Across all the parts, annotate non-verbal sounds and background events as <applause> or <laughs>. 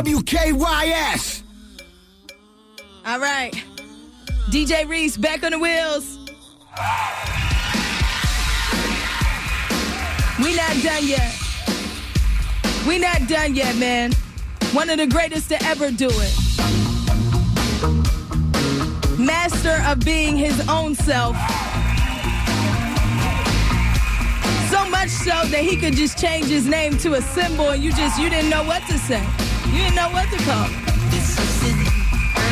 WKYS. All right. DJ Reese back on the wheels. We not done yet. We not done yet, man. One of the greatest to ever do it. Master of being his own self. So much so that he could just change his name to a symbol and you just you didn't know what to say. You didn't know what to call it.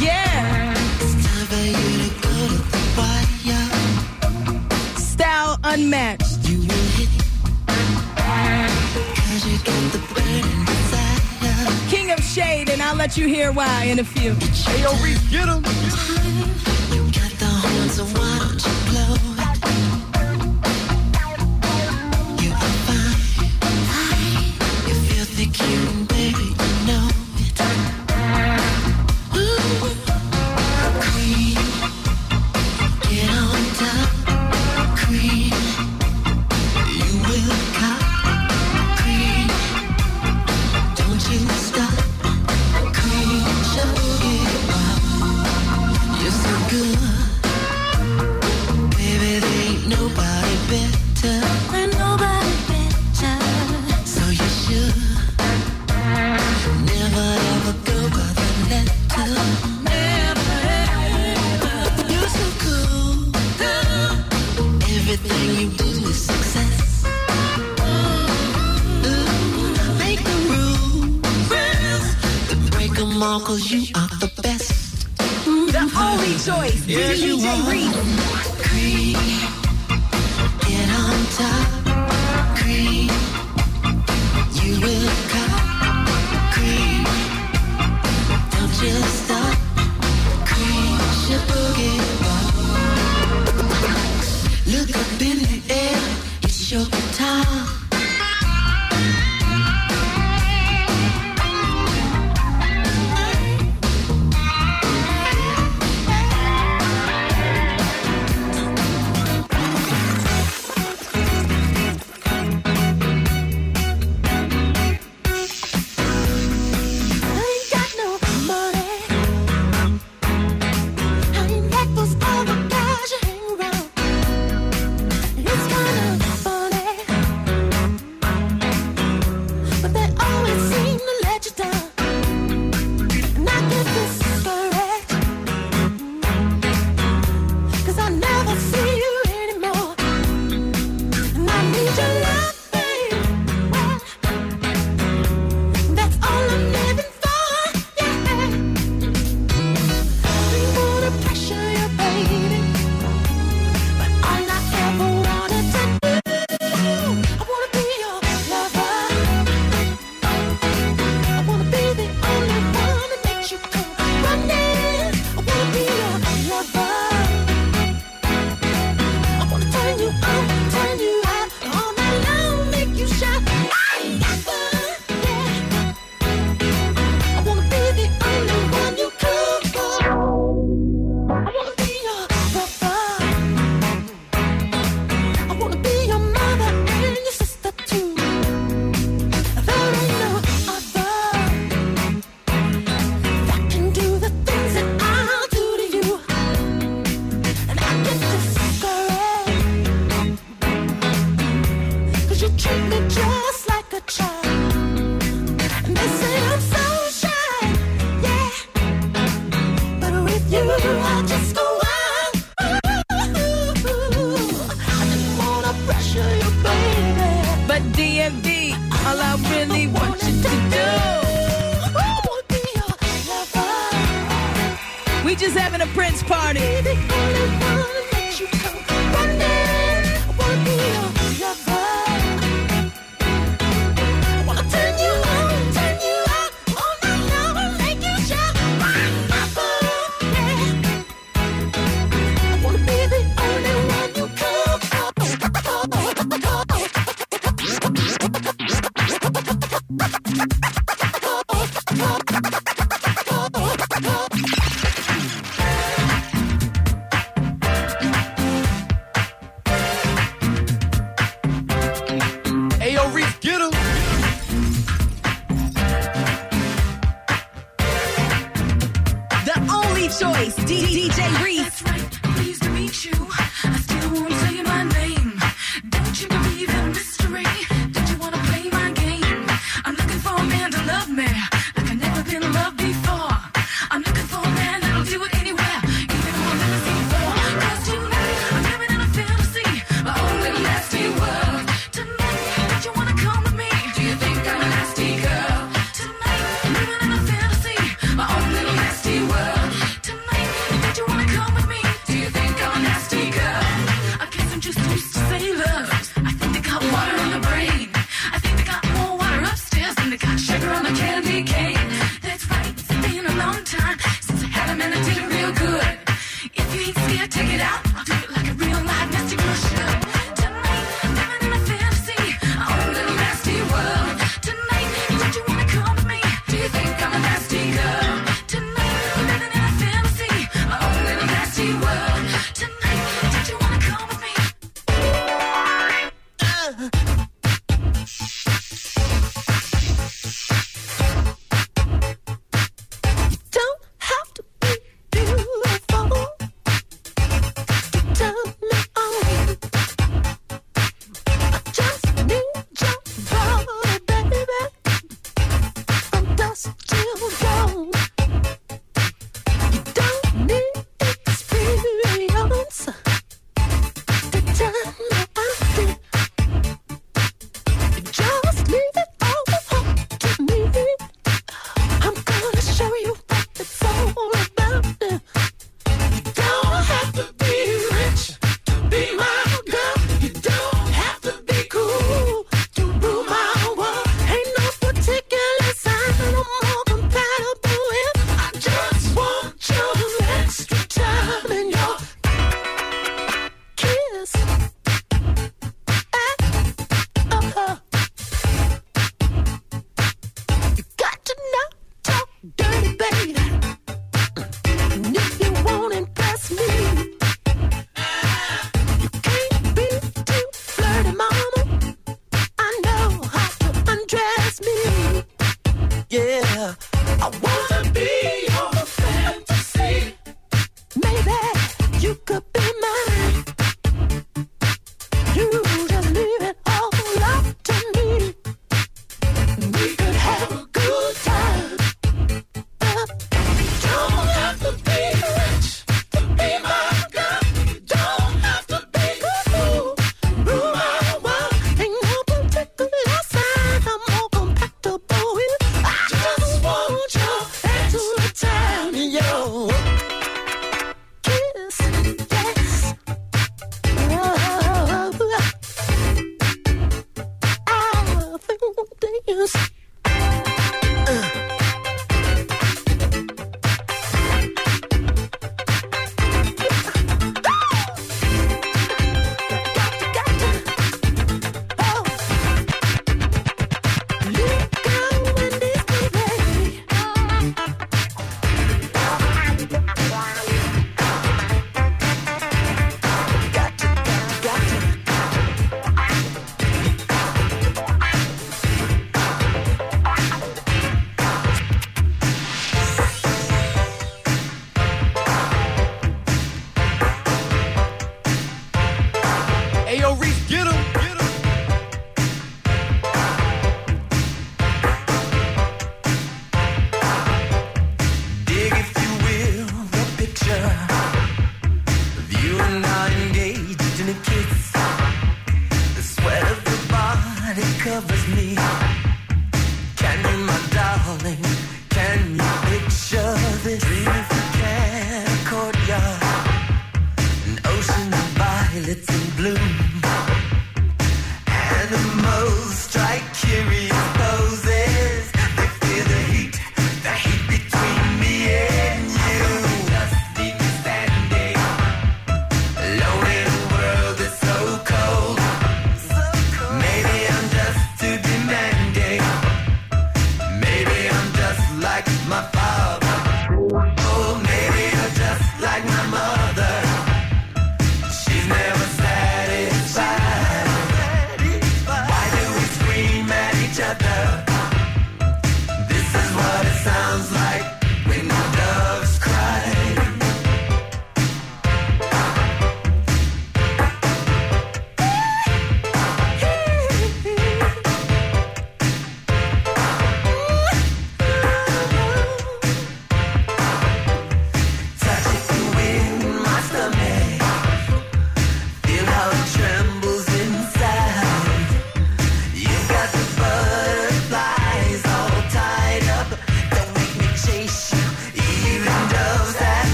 Yeah. To to Style unmatched. You King of Shade, and I'll let you hear why in a few. Hey, yo, Reese, get him. You got the so why don't you blow?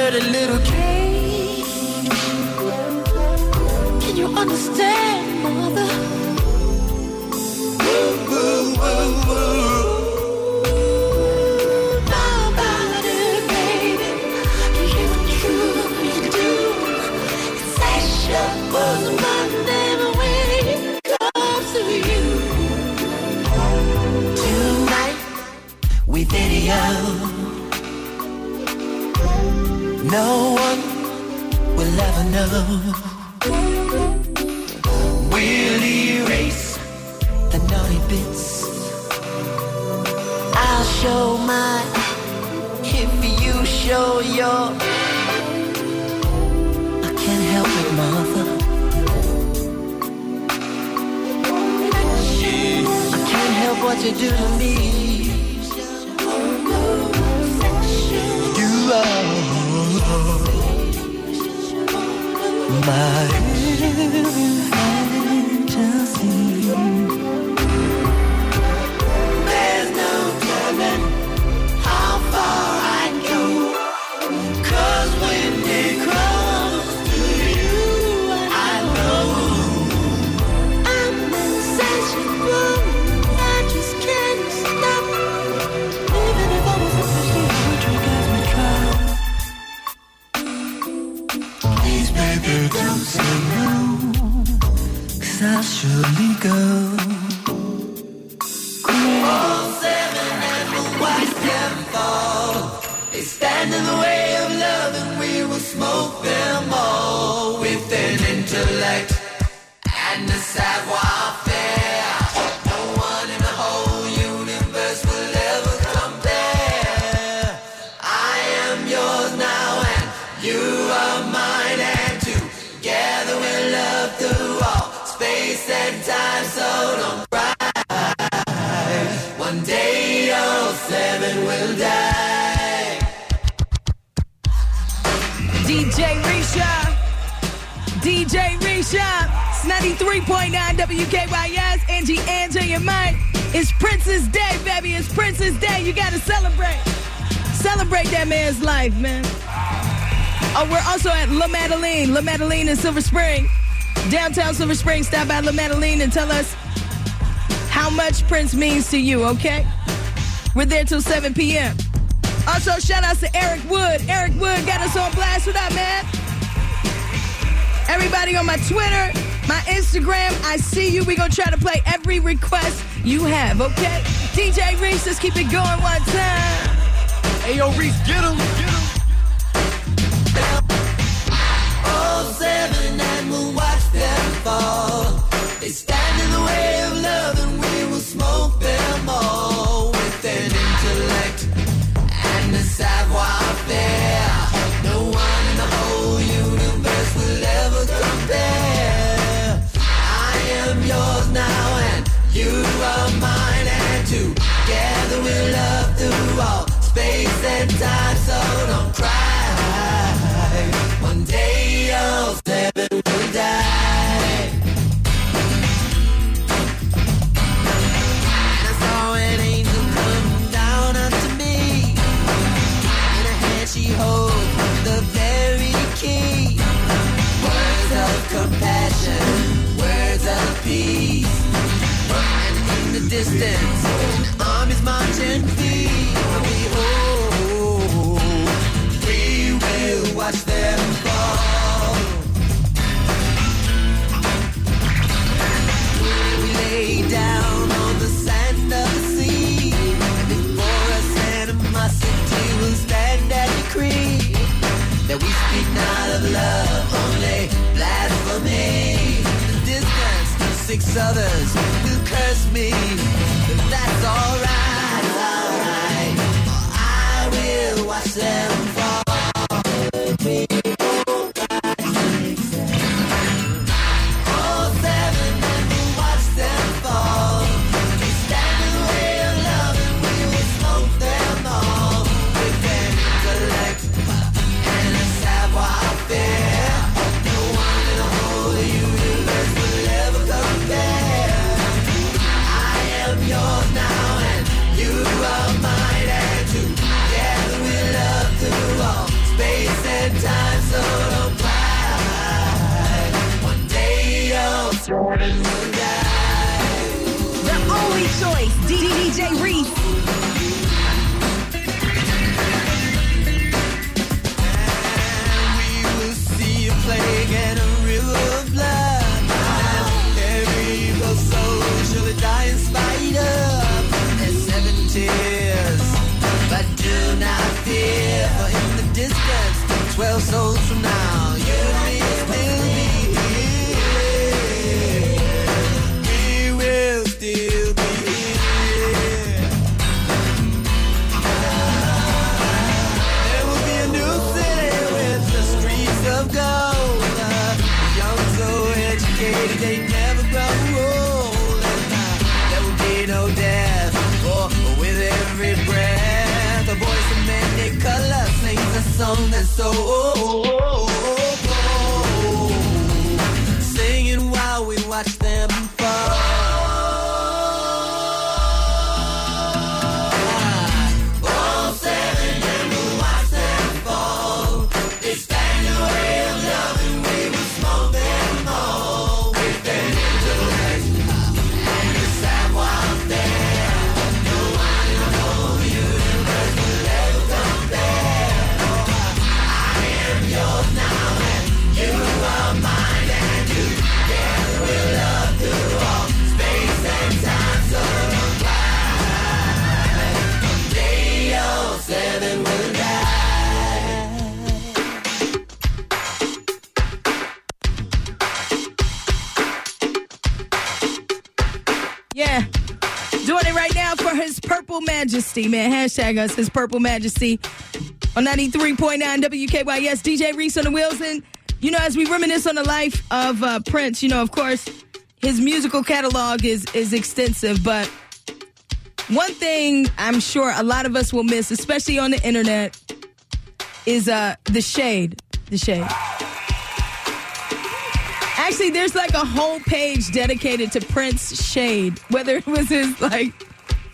My dirty little Baby, don't say no. Cause I'll surely go. All DJ Risha. It's 93.9 WKYS. Angie, Angie, and Mike. It's Prince's Day, baby. It's Prince's Day. You gotta celebrate. Celebrate that man's life, man. Oh, we're also at La Madeleine. La Madeleine in Silver Spring. Downtown Silver Spring. Stop by La Madeleine and tell us how much Prince means to you, okay? We're there till 7 p.m. Also, shout outs to Eric Wood. Eric Wood got us on blast. What up, man? Everybody on my Twitter, my Instagram, I see you. we going to try to play every request you have, okay? DJ Reese, let's keep it going one time. Ayo, Reese, get him. Get him. Oh, seven and we'll watch them fall. They stand in the way of love and we will smoke them all with an intellect and a savoir-faire. No you are mine and together we'll love through all space and time. So don't cry. One day all seven will die. Distance, an army's marching feet. Behold, we will watch them fall. We lay down on the sand of the sea. Before us animosity will stand and decree that we speak not of love, only blasphemy. Distance to six others me, so majesty, man. Hashtag us, his purple majesty. On 93.9 WKYS, DJ Reese on the. And, you know, as we reminisce on the life of uh, Prince, you know, of course, his musical catalog is, is extensive. But one thing I'm sure a lot of us will miss, especially on the internet, is uh, the shade. The shade. Actually, there's like a whole page dedicated to Prince Shade, whether it was his like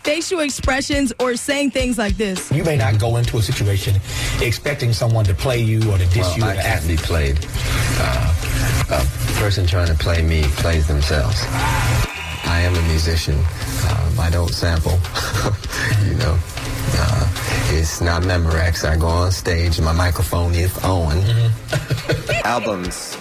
facial expressions or saying things like this. You may not go into a situation expecting someone to play you or to diss Well, you. or I to can't act. be played. Uh, a person trying to play me plays themselves. I am a musician. Um, I don't sample. <laughs> you know, uh, it's not Memorex. I go on stage and my microphone is on. Albums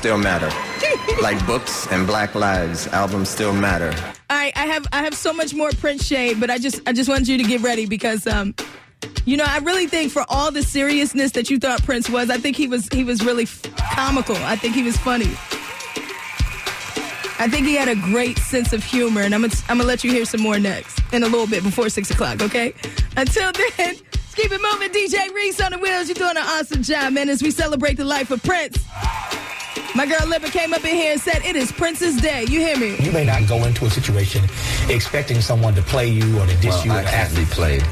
still matter. <laughs> like books and Black Lives, albums still matter. All right, I have I have so much more Prince Shade, but I just I just wanted you to get ready because um You know, I really think for all the seriousness that you thought Prince was, I think he was he was really f- comical. I think he was funny. I think he had a great sense of humor, and I'm gonna, I'm gonna let you hear some more next in a little bit before six o'clock. Okay? Until <laughs> then, keep it moving. DJ Reese on the wheels. You're doing an awesome job, man. As we celebrate the life of Prince. My girl Libba came up in here and said, "It is Prince's Day." You hear me? You may not go into a situation expecting someone to play you or to dish Well, you I can't be played.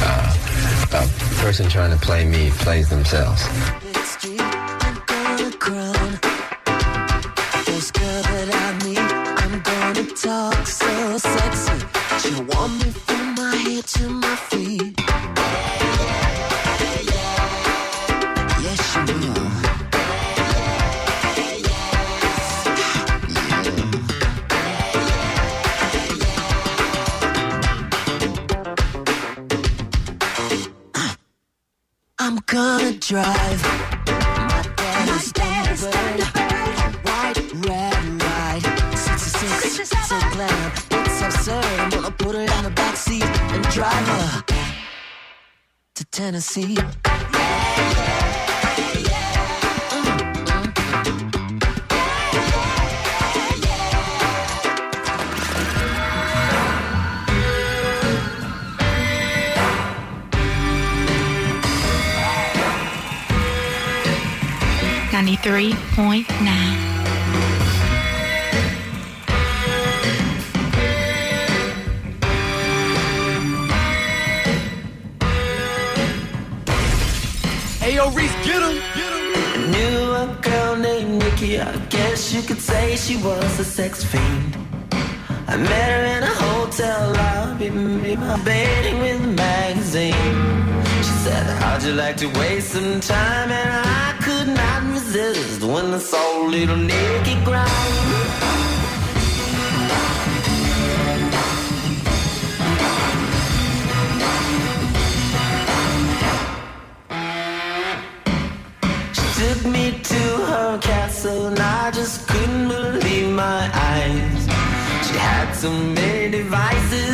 Uh, a person trying to play me plays themselves. Big street, I'm gonna crown. This girl that I meet, I'm gonna talk so sexy. She want me from my head to my feet. Drive. My Thunderbird. White, red, white. 66, so glam. It's absurd. I'm gonna put her in the backseat and drive her to Tennessee. Ninety-three point nine. Hey, yo, Reese, get him. Get him. Knew a girl named Nikki. I guess you could say she was a sex fiend. I met her in a hotel lobby, debating with a magazine. She said, How'd you like to waste some time? And I could not resist when I saw little Nikki grind. She took me to her castle and I just couldn't believe my eyes. She had so many devices,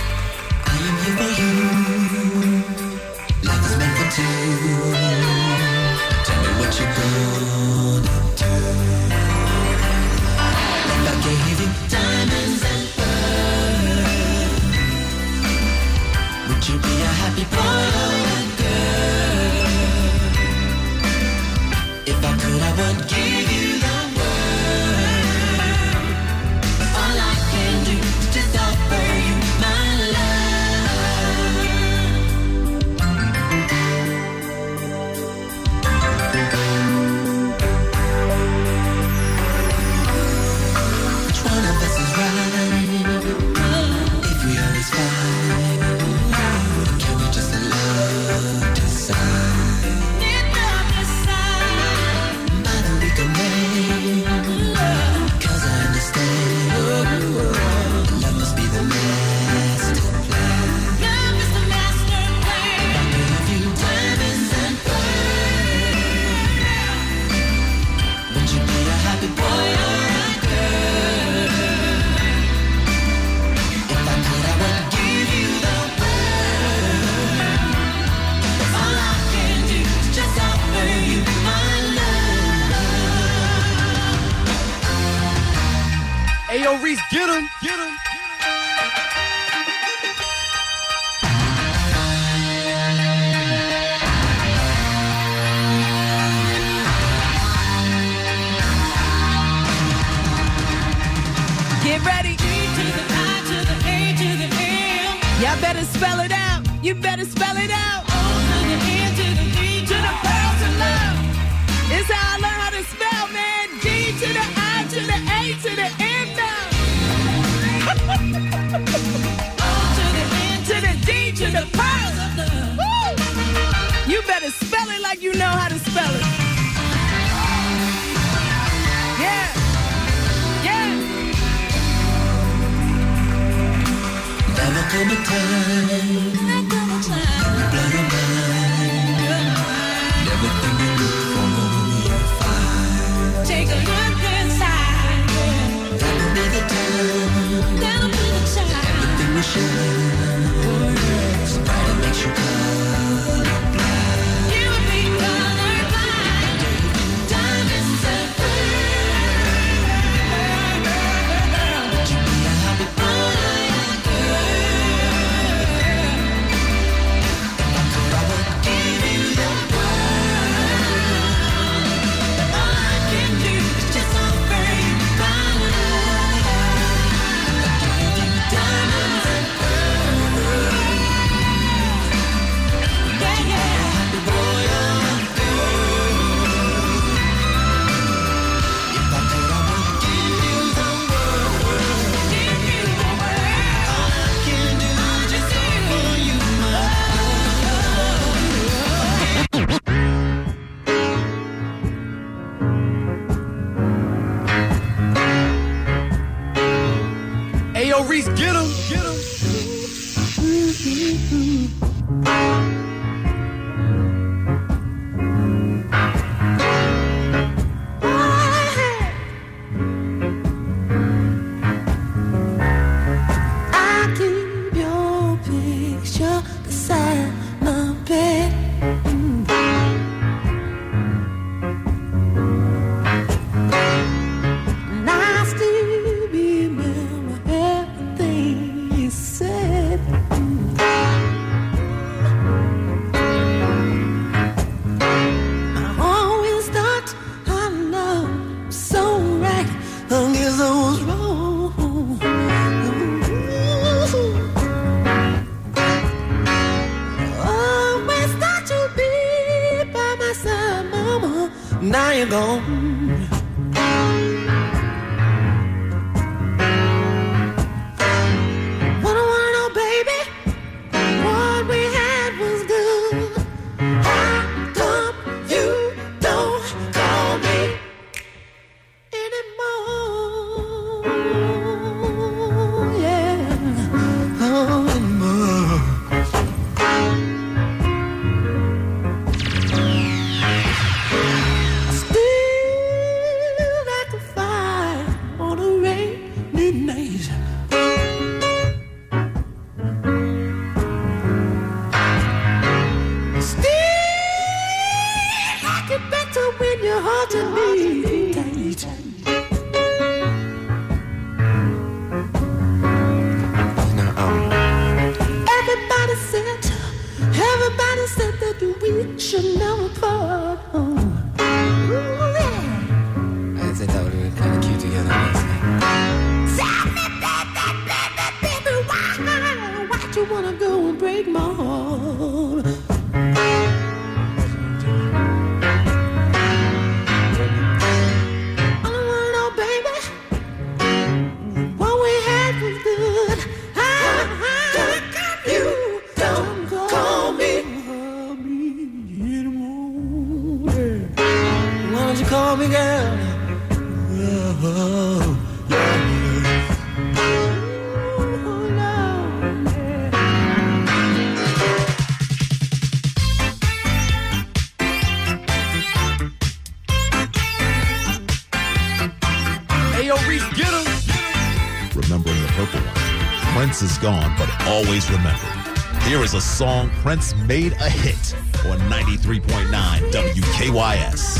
you know how to spell it. Yeah. Yeah. Never come a time. Always thought you'd be by my side, mama. Now you're gone. song Prince made a hit on 93.9 WKYS.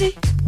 Controversy.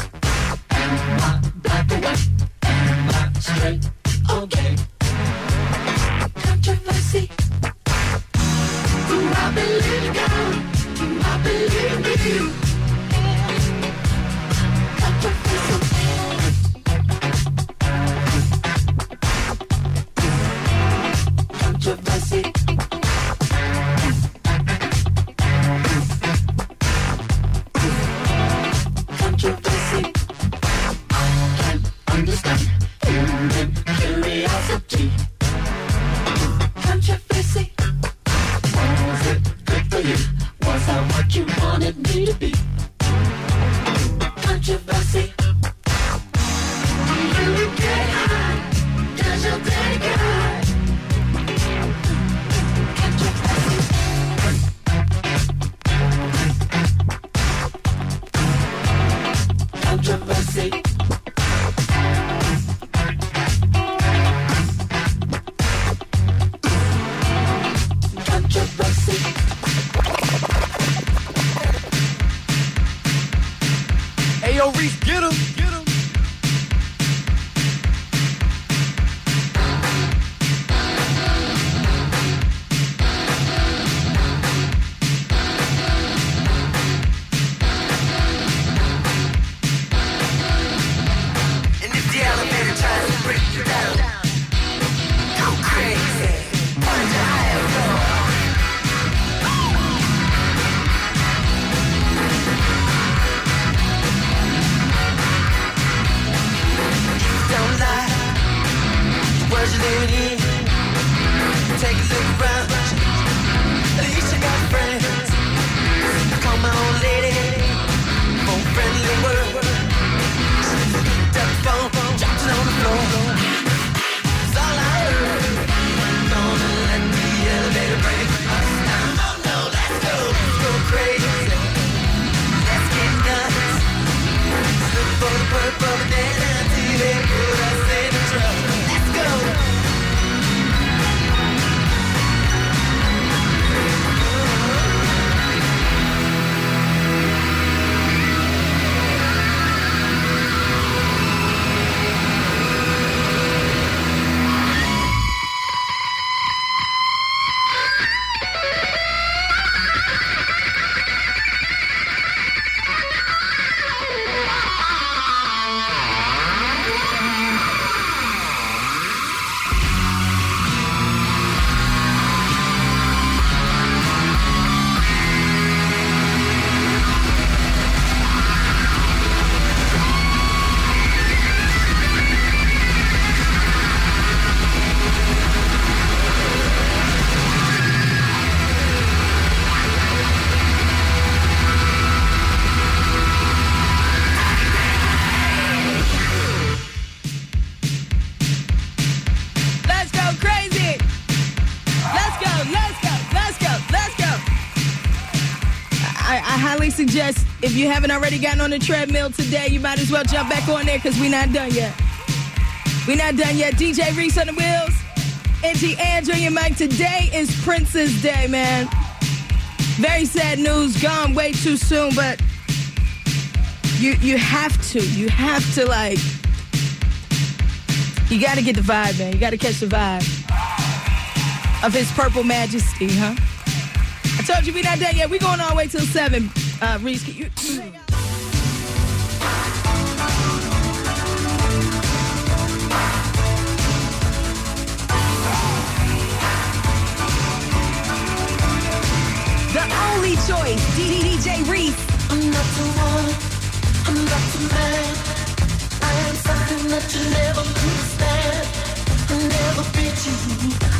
The treadmill today, you might as well jump back on there because we're not done yet. We're not done yet. DJ Reese on the wheels. NG Andrew, your mic. Today is Prince's Day, man. Very sad news, gone way too soon, but you you have to, you have to like you gotta get the vibe, man. You gotta catch the vibe of his purple majesty, huh? I told you we're not done yet. We're going all the way till seven. Uh, Reese, can you? The choice, DJ Reese. I'm not the one, I'm not the man. I am something that you never could stand. I never you,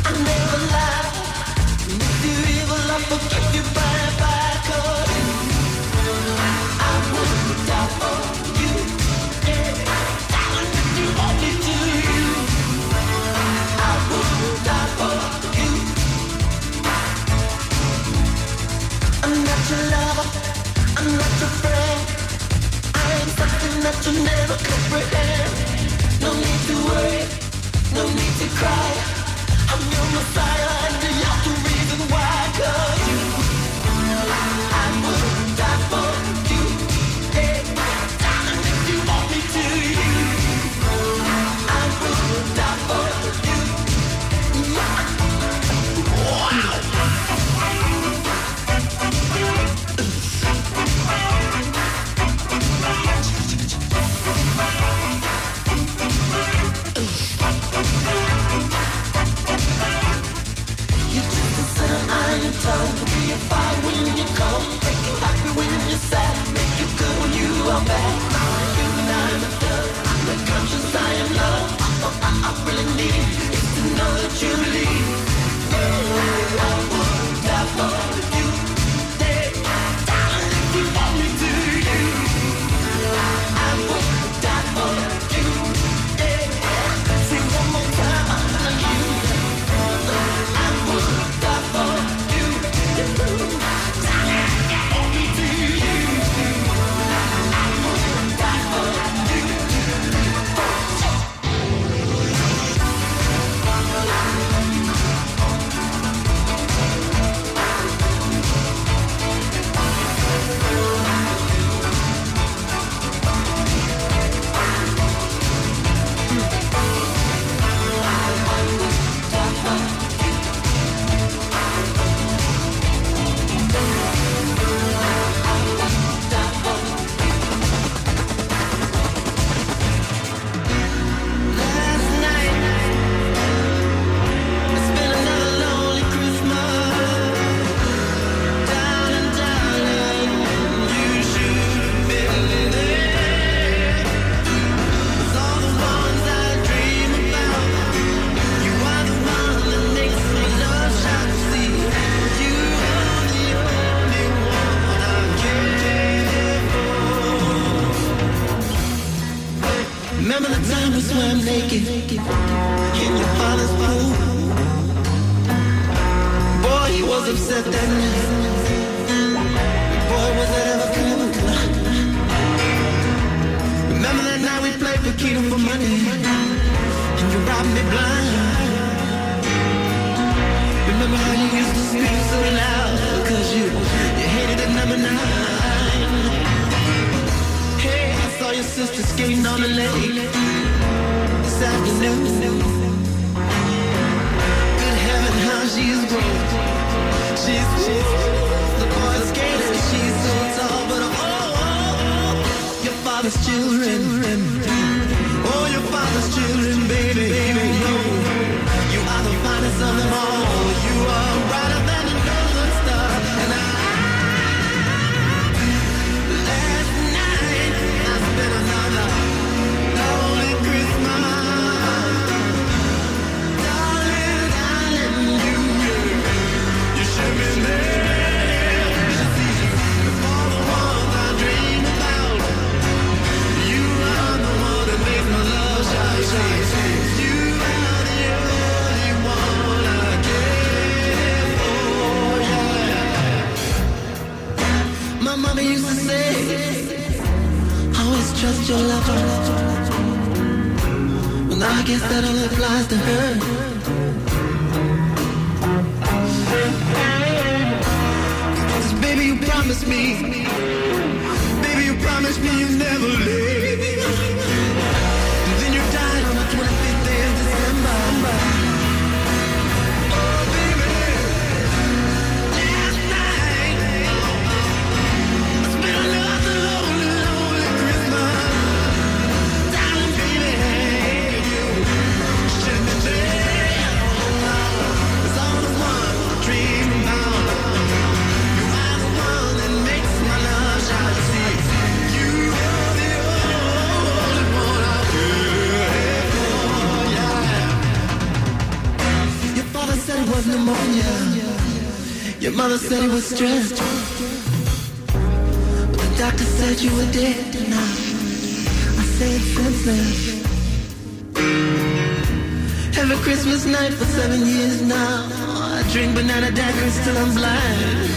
and I'm blind.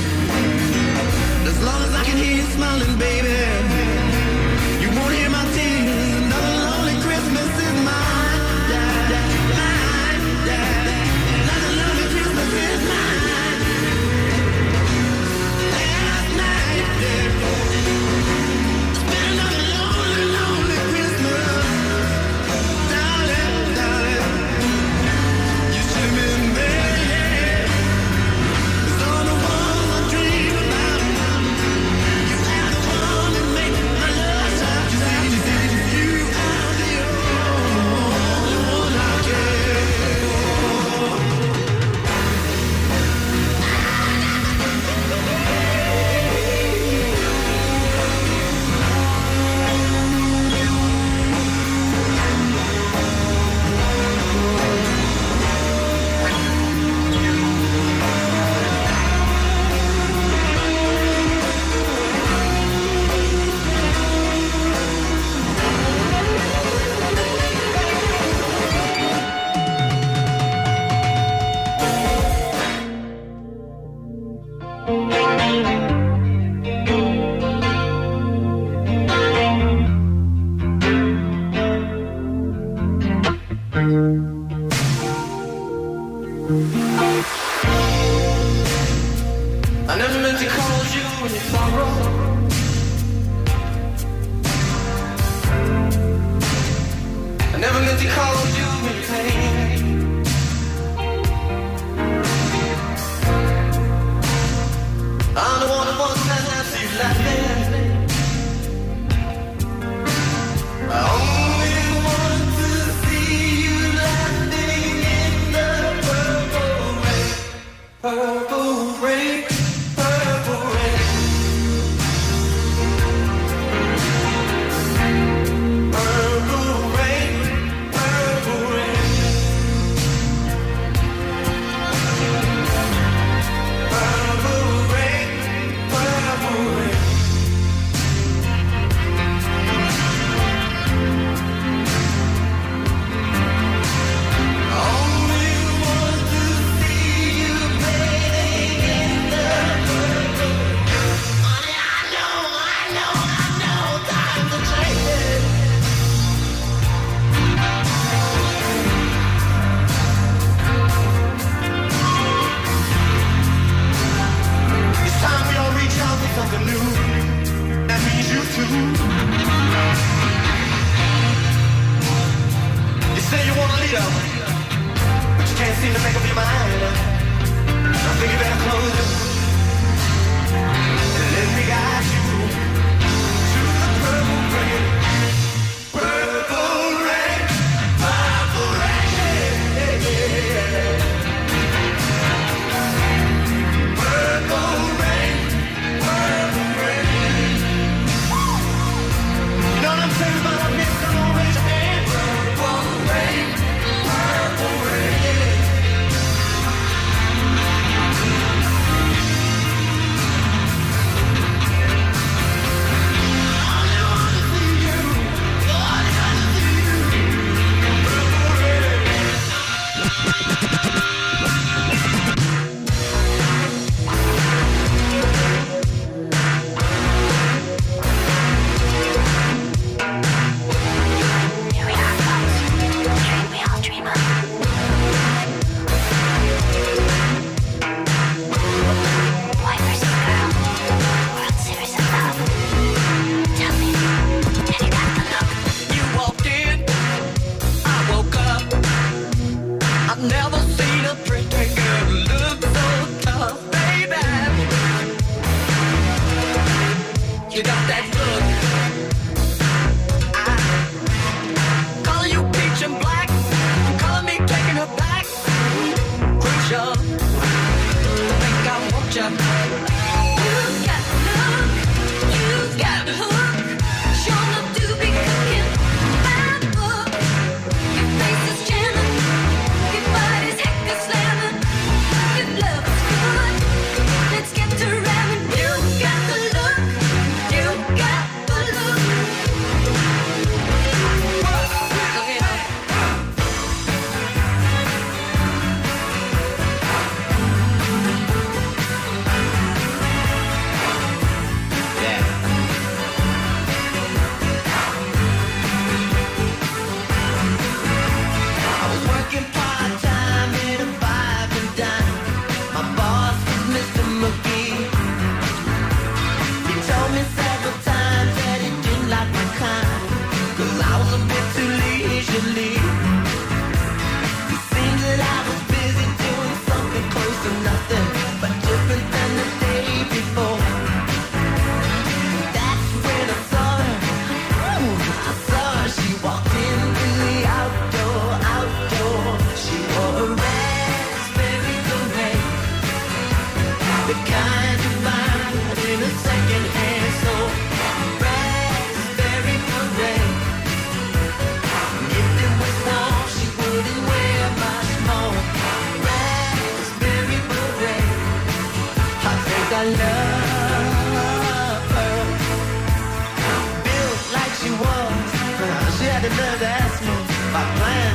As long as I can hear you smiling, baby.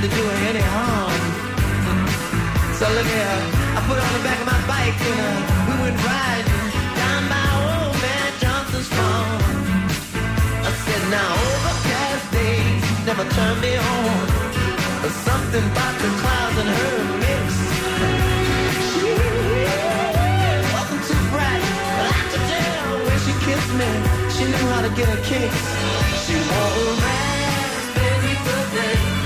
to do her any harm. So look here, I put her on the back of my bike and uh, we went riding down by old man Johnson's farm. I said, now overcast days never turn me on. But something about the clouds and her mix. She wasn't too bright, but I when she kissed me, she knew how to get a kiss. She wore a mask beneath.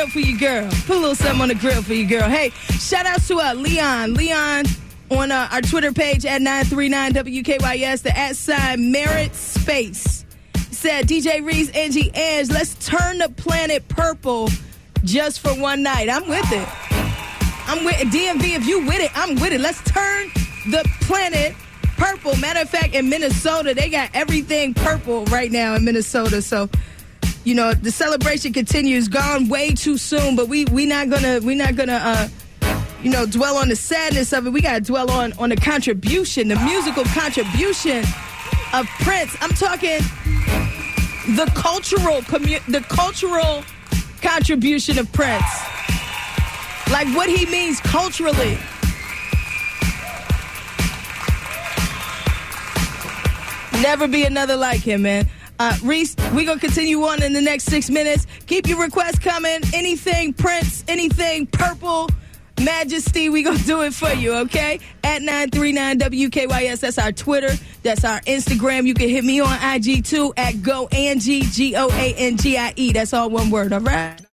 Grill for your girl. Put a little something on the grill for your girl. Hey, shout out to uh, Leon. Leon on uh, our Twitter page at 939 WKYS, the at sign merit space. Said DJ Reese, Angie Ange, let's turn the planet purple just for one night. I'm with it. I'm with DMV. If you with it, I'm with it. Let's turn the planet purple. Matter of fact, in Minnesota, they got everything purple right now in Minnesota. So, you know, the celebration continues. Gone way too soon, but we we not gonna we not gonna uh, you know dwell on the sadness of it. We gotta dwell on on the contribution, the musical contribution of Prince. I'm talking the cultural commu- the cultural contribution of Prince. Like what he means culturally. Never be another like him, man. Uh, Reese, we're going to continue on in the next six minutes. Keep your requests coming. Anything Prince, anything Purple, Majesty, we going to do it for you, okay? At 939 WKYS, that's our Twitter. That's our Instagram. You can hit me on IG too at Go Angie, G O A N G I E. That's all one word, all right?